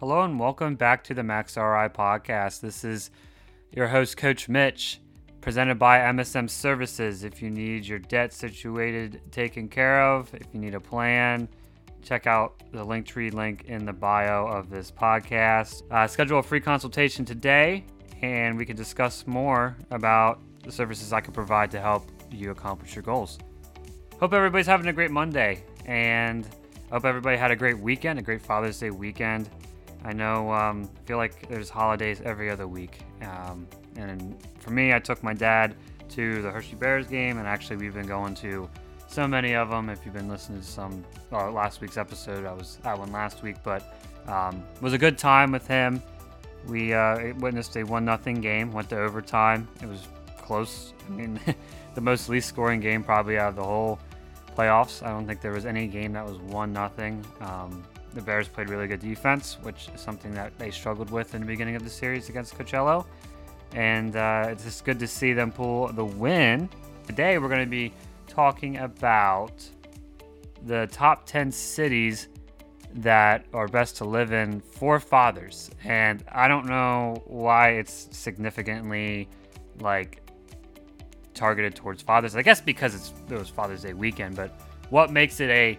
Hello and welcome back to the Max ROI podcast. This is your host, Coach Mitch, presented by MSM Services. If you need your debt situated, taken care of, if you need a plan, check out the Linktree link in the bio of this podcast. Uh, schedule a free consultation today, and we can discuss more about the services I can provide to help you accomplish your goals. Hope everybody's having a great Monday, and hope everybody had a great weekend, a great Father's Day weekend. I know, um, feel like there's holidays every other week. Um, and for me, I took my dad to the Hershey Bears game, and actually, we've been going to so many of them. If you've been listening to some uh, last week's episode, I was at one last week, but um, was a good time with him. We uh, witnessed a one nothing game, went to overtime. It was close. I mean, the most least scoring game probably out of the whole playoffs. I don't think there was any game that was one nothing. Um, the Bears played really good defense, which is something that they struggled with in the beginning of the series against Coachella. And uh, it's just good to see them pull the win. Today, we're going to be talking about the top 10 cities that are best to live in for fathers. And I don't know why it's significantly like targeted towards fathers. I guess because it's it was Father's Day weekend, but what makes it a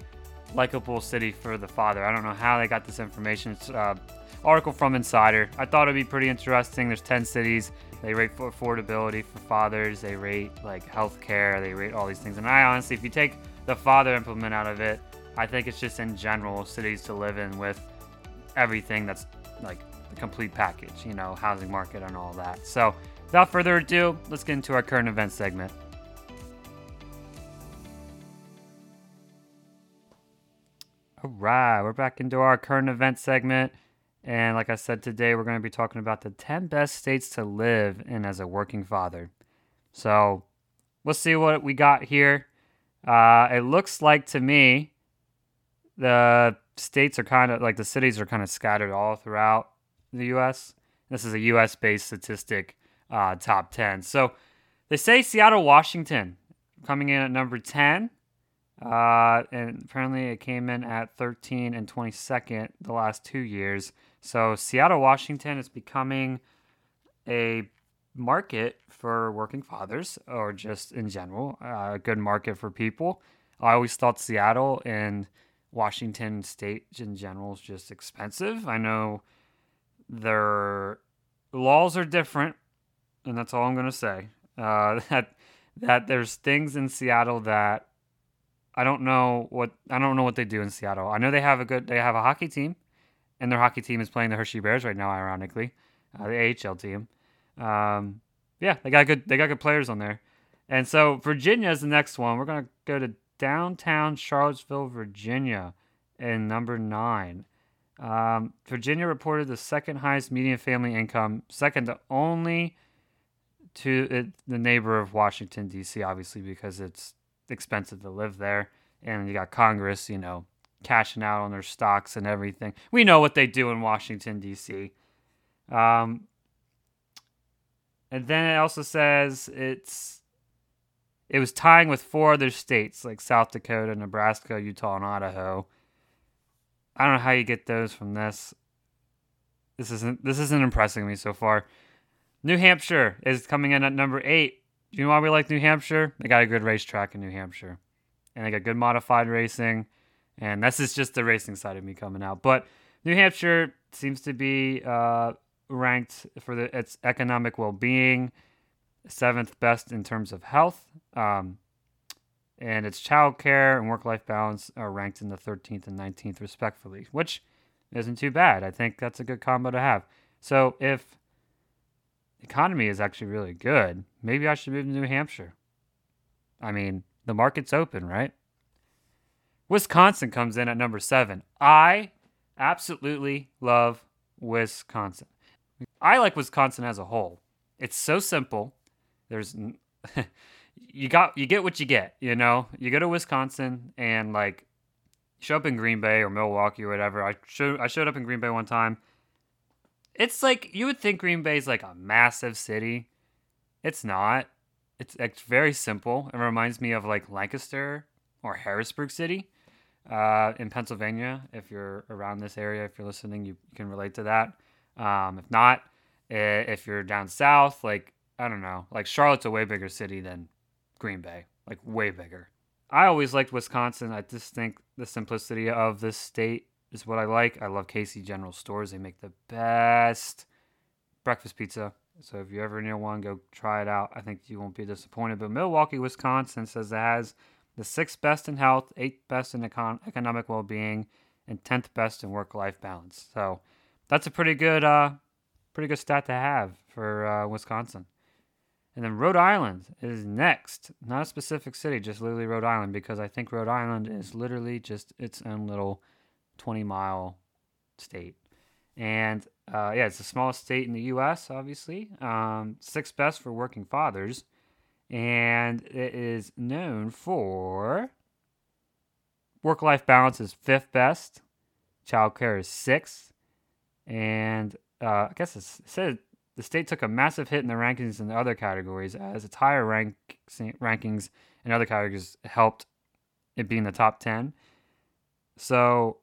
likable city for the father. I don't know how they got this information. It's uh, article from Insider. I thought it'd be pretty interesting. There's 10 cities. They rate for affordability for fathers. They rate like healthcare. They rate all these things. And I honestly, if you take the father implement out of it, I think it's just in general cities to live in with everything that's like the complete package. You know, housing market and all that. So without further ado, let's get into our current event segment. All right, we're back into our current event segment. And like I said today, we're going to be talking about the 10 best states to live in as a working father. So let's see what we got here. Uh, it looks like to me the states are kind of like the cities are kind of scattered all throughout the U.S. This is a U.S. based statistic, uh, top 10. So they say Seattle, Washington coming in at number 10. Uh, and apparently it came in at 13 and 22nd the last two years. So Seattle, Washington is becoming a market for working fathers or just in general, uh, a good market for people. I always thought Seattle and Washington state in general is just expensive. I know their laws are different, and that's all I'm going to say. Uh, that that there's things in Seattle that I don't know what I don't know what they do in Seattle. I know they have a good they have a hockey team, and their hockey team is playing the Hershey Bears right now. Ironically, uh, the AHL team. Um, yeah, they got good they got good players on there, and so Virginia is the next one. We're gonna go to downtown Charlottesville, Virginia, in number nine. Um, Virginia reported the second highest median family income, second to only to it, the neighbor of Washington D.C. Obviously, because it's expensive to live there. And you got Congress, you know, cashing out on their stocks and everything. We know what they do in Washington, D.C. Um, and then it also says it's it was tying with four other states like South Dakota, Nebraska, Utah, and Idaho. I don't know how you get those from this. This isn't this isn't impressing me so far. New Hampshire is coming in at number eight you know why we like New Hampshire? They got a good racetrack in New Hampshire, and they got good modified racing. And this is just the racing side of me coming out. But New Hampshire seems to be uh, ranked for the, its economic well-being, seventh best in terms of health, um, and its child care and work-life balance are ranked in the 13th and 19th respectively, which isn't too bad. I think that's a good combo to have. So if economy is actually really good. Maybe I should move to New Hampshire. I mean, the market's open, right? Wisconsin comes in at number seven. I absolutely love Wisconsin. I like Wisconsin as a whole. It's so simple. There's you got you get what you get, you know. You go to Wisconsin and like show up in Green Bay or Milwaukee or whatever. I showed I showed up in Green Bay one time it's like you would think Green Bay is like a massive city. It's not. It's it's very simple. It reminds me of like Lancaster or Harrisburg City. uh, in Pennsylvania. If you're around this area, if you're listening, you can relate to that. Um, if not, if you're down south, like I don't know, like Charlotte's a way bigger city than Green Bay, like way bigger. I always liked Wisconsin. I just think the simplicity of this state is what I like. I love Casey General Stores. They make the best breakfast pizza. So if you're ever near one, go try it out. I think you won't be disappointed. But Milwaukee, Wisconsin says it has the sixth best in health, eighth best in econ- economic well-being, and tenth best in work-life balance. So that's a pretty good, uh, pretty good stat to have for uh, Wisconsin. And then Rhode Island is next. Not a specific city, just literally Rhode Island, because I think Rhode Island is literally just its own little 20 mile state. And uh, yeah, it's the smallest state in the U.S., obviously. Um, sixth best for working fathers. And it is known for work life balance is fifth best, child care is sixth. And uh, I guess it said the state took a massive hit in the rankings in the other categories as its higher rank, rankings in other categories helped it be in the top 10. So,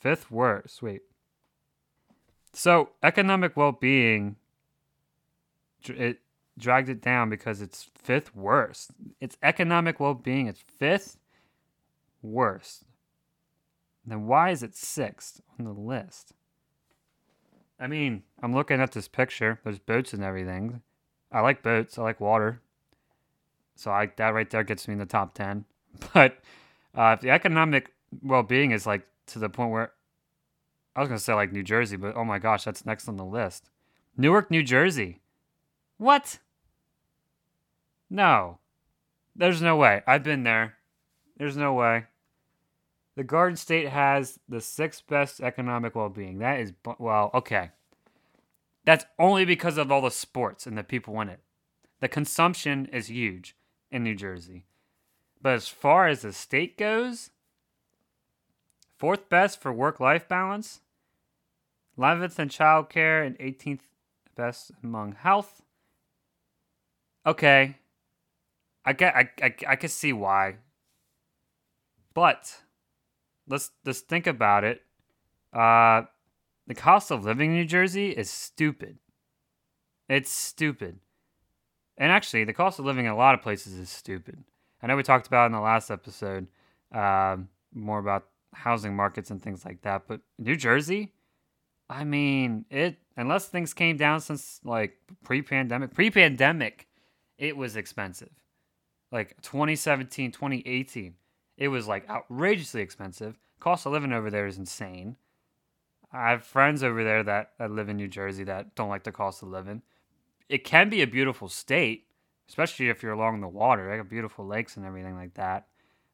fifth worst. Wait. So, economic well being, it dragged it down because it's fifth worst. It's economic well being, it's fifth worst. Then why is it sixth on the list? I mean, I'm looking at this picture. There's boats and everything. I like boats. I like water. So I, that right there gets me in the top 10. But uh, if the economic well being is like to the point where I was going to say like New Jersey, but oh my gosh, that's next on the list. Newark, New Jersey. What? No. There's no way. I've been there. There's no way. The Garden State has the sixth best economic well being. That is, well, okay. That's only because of all the sports and the people in it. The consumption is huge in New Jersey. But as far as the state goes, fourth best for work life balance, 11th in childcare, and 18th best among health. Okay. I get I, I, I can see why. But let's let's think about it. Uh, the cost of living in New Jersey is stupid. It's stupid. And actually, the cost of living in a lot of places is stupid. I know we talked about in the last episode um, more about housing markets and things like that, but New Jersey, I mean, it unless things came down since like pre-pandemic, pre-pandemic, it was expensive. Like 2017, 2018, it was like outrageously expensive. Cost of living over there is insane. I have friends over there that, that live in New Jersey that don't like the cost of living. It can be a beautiful state, especially if you're along the water. They got beautiful lakes and everything like that.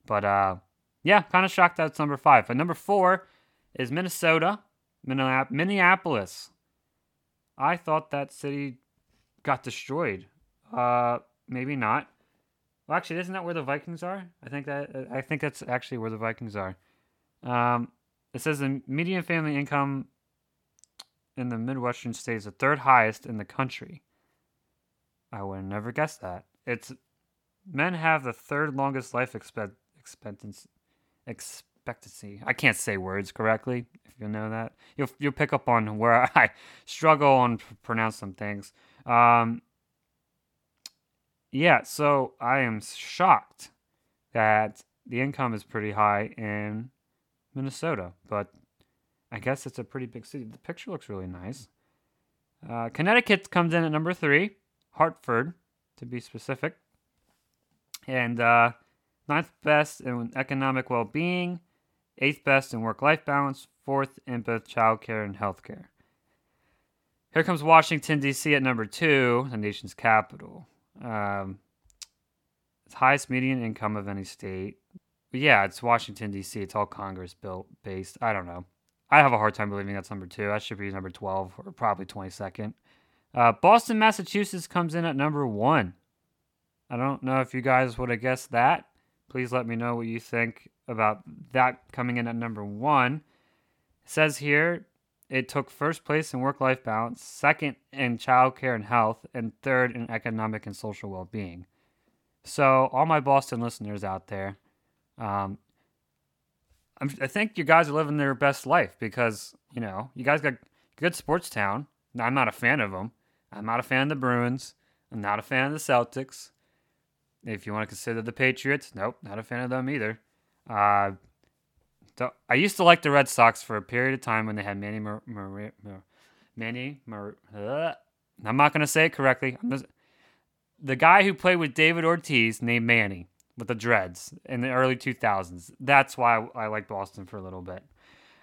But uh, yeah, kind of shocked that's number five. But number four is Minnesota, Minneapolis. I thought that city got destroyed. Uh, maybe not. Well, actually, isn't that where the Vikings are? I think that I think that's actually where the Vikings are. Um, it says the median family income in the Midwestern states is the third highest in the country. I would have never guessed that. It's men have the third longest life expect, expectancy. Expectancy. I can't say words correctly. If you know that, you'll you'll pick up on where I struggle on pronounce some things. Um, yeah, so I am shocked that the income is pretty high in Minnesota, but I guess it's a pretty big city. The picture looks really nice. Uh, Connecticut comes in at number three, Hartford to be specific, and uh, ninth best in economic well being, eighth best in work life balance, fourth in both childcare and healthcare. Here comes Washington, D.C. at number two, the nation's capital. Um, it's highest median income of any state. But yeah, it's Washington D.C. It's all Congress built based. I don't know. I have a hard time believing that's number two. That should be number twelve or probably twenty second. Uh, Boston, Massachusetts comes in at number one. I don't know if you guys would have guessed that. Please let me know what you think about that coming in at number one. It says here it took first place in work life balance, second in childcare and health, and third in economic and social well being. So, all my Boston listeners out there, um, I think you guys are living their best life because you know you guys got good sports town. I'm not a fan of them. I'm not a fan of the Bruins. I'm not a fan of the Celtics. If you want to consider the Patriots, nope, not a fan of them either. Uh, so I used to like the Red Sox for a period of time when they had Manny Mar- Mar- Mar- Manny Mar- uh, I'm not gonna say it correctly. Just, the guy who played with David Ortiz named Manny with the dreads in the early 2000s. That's why I, liked Boston for a little bit.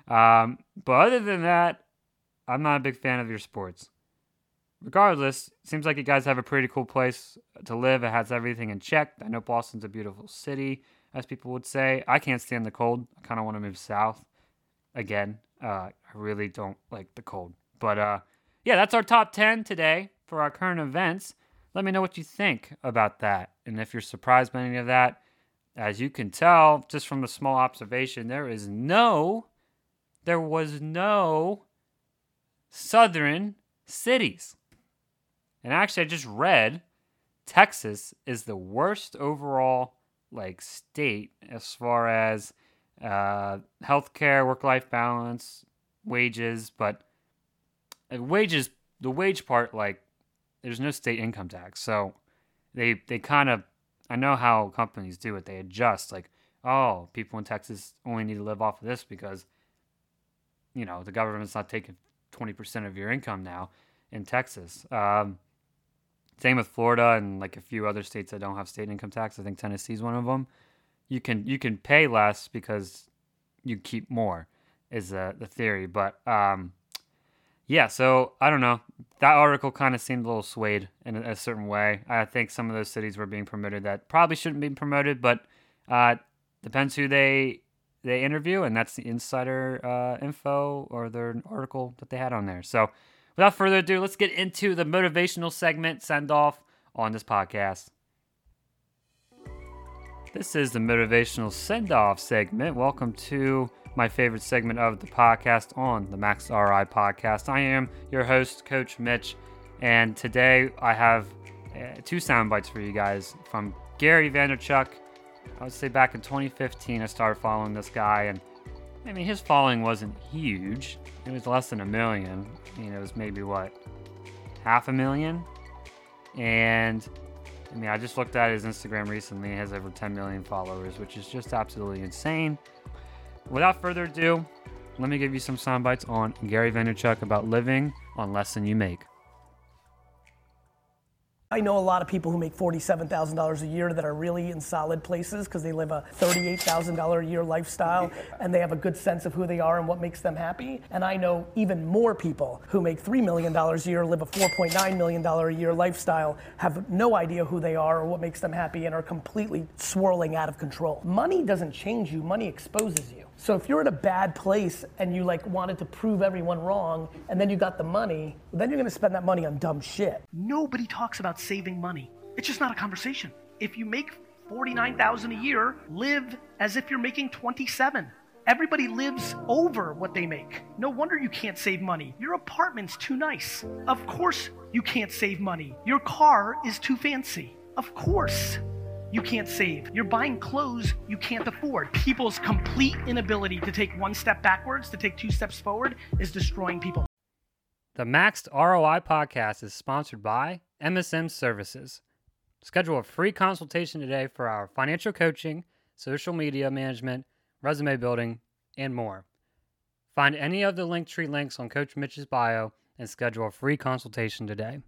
Um, but other than that, I'm not a big fan of your sports. Regardless, seems like you guys have a pretty cool place to live. It has everything in check. I know Boston's a beautiful city, as people would say. I can't stand the cold. I kind of want to move south again. Uh, I really don't like the cold. But uh, yeah, that's our top 10 today for our current events. Let me know what you think about that. And if you're surprised by any of that, as you can tell just from the small observation, there is no, there was no southern cities. And actually, I just read Texas is the worst overall like state as far as uh, healthcare, work-life balance, wages, but uh, wages, the wage part, like there's no state income tax, so they they kind of I know how companies do it. They adjust like, oh, people in Texas only need to live off of this because you know the government's not taking 20% of your income now in Texas. Um, same with Florida and like a few other states that don't have state income tax. I think Tennessee's one of them. You can you can pay less because you keep more is uh, the theory, but um, yeah, so I don't know. That article kind of seemed a little swayed in a, a, certain way. I think some of those cities were being promoted that probably shouldn't be promoted, but uh, depends who they they interview, and that's the insider uh, info or their article that they had on there. So, without further ado, let's get into the motivational segment send off on this podcast. This is the motivational send off segment. Welcome to my favorite segment of the podcast on the Max ROI podcast. I am your host, Coach Mitch, and today I have uh, two sound bites for you guys from Gary Vaynerchuk. I would say back in 2015, I started following this guy, and I mean, his following wasn't huge. It was less than a million. I mean, it was maybe what, half a million? And I mean, I just looked at his Instagram recently. He has over 10 million followers, which is just absolutely insane without further ado, let me give you some sound bites on Gary Vaynerchuk about living on less than you make. I know a lot of people who make $47,000 a year that are really in solid places because they live a $38,000 a year lifestyle and they have a good sense of who they are and what makes them happy. And I know even more people who make $3 million a year, live a $4.9 million a year lifestyle, have no idea who they are or what makes them happy and are completely swirling out of control. Money doesn't change you, money exposes you. So if you're in a bad place and you like wanted to prove everyone wrong and then you got the money, then you're gonna spend that money on dumb shit. Nobody talks about saving money. It's just not a conversation. If you make 49,000 a year, live as if you're making 27. Everybody lives over what they make. No wonder you can't save money. Your apartment's too nice. Of course you can't save money. Your car is too fancy. Of course you can't save. You're buying clothes you can't afford. People's complete inability to take one step backwards, to take two steps forward, is destroying people. The Maxed ROI podcast is sponsored by MSM Services. Schedule a free consultation today for our financial coaching, social media management, resume building, and more. Find any of the Linktree links on Coach Mitch's bio and schedule a free consultation today.